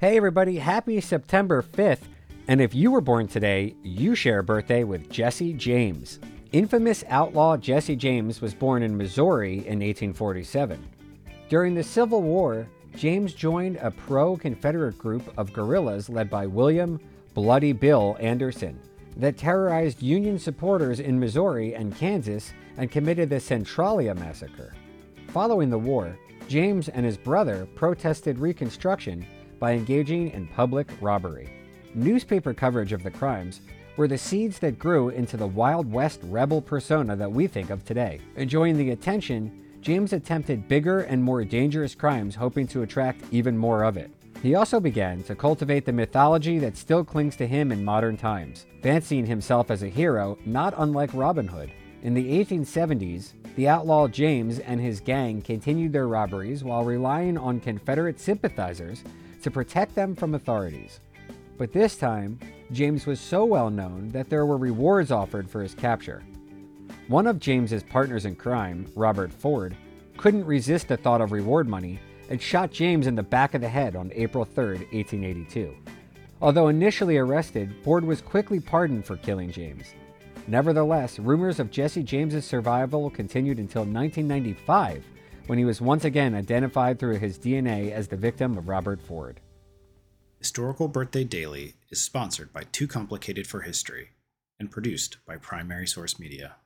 Hey, everybody, happy September 5th. And if you were born today, you share a birthday with Jesse James. Infamous outlaw Jesse James was born in Missouri in 1847. During the Civil War, James joined a pro Confederate group of guerrillas led by William Bloody Bill Anderson that terrorized Union supporters in Missouri and Kansas and committed the Centralia Massacre. Following the war, James and his brother protested Reconstruction by engaging in public robbery. Newspaper coverage of the crimes were the seeds that grew into the Wild West rebel persona that we think of today. Enjoying the attention, James attempted bigger and more dangerous crimes, hoping to attract even more of it. He also began to cultivate the mythology that still clings to him in modern times, fancying himself as a hero not unlike Robin Hood. In the 1870s, the outlaw James and his gang continued their robberies while relying on Confederate sympathizers to protect them from authorities. But this time, James was so well known that there were rewards offered for his capture. One of James's partners in crime, Robert Ford, couldn't resist the thought of reward money and shot James in the back of the head on April 3, 1882. Although initially arrested, Ford was quickly pardoned for killing James. Nevertheless, rumors of Jesse James's survival continued until 1995 when he was once again identified through his DNA as the victim of Robert Ford. Historical Birthday Daily is sponsored by Too Complicated for History and produced by Primary Source Media.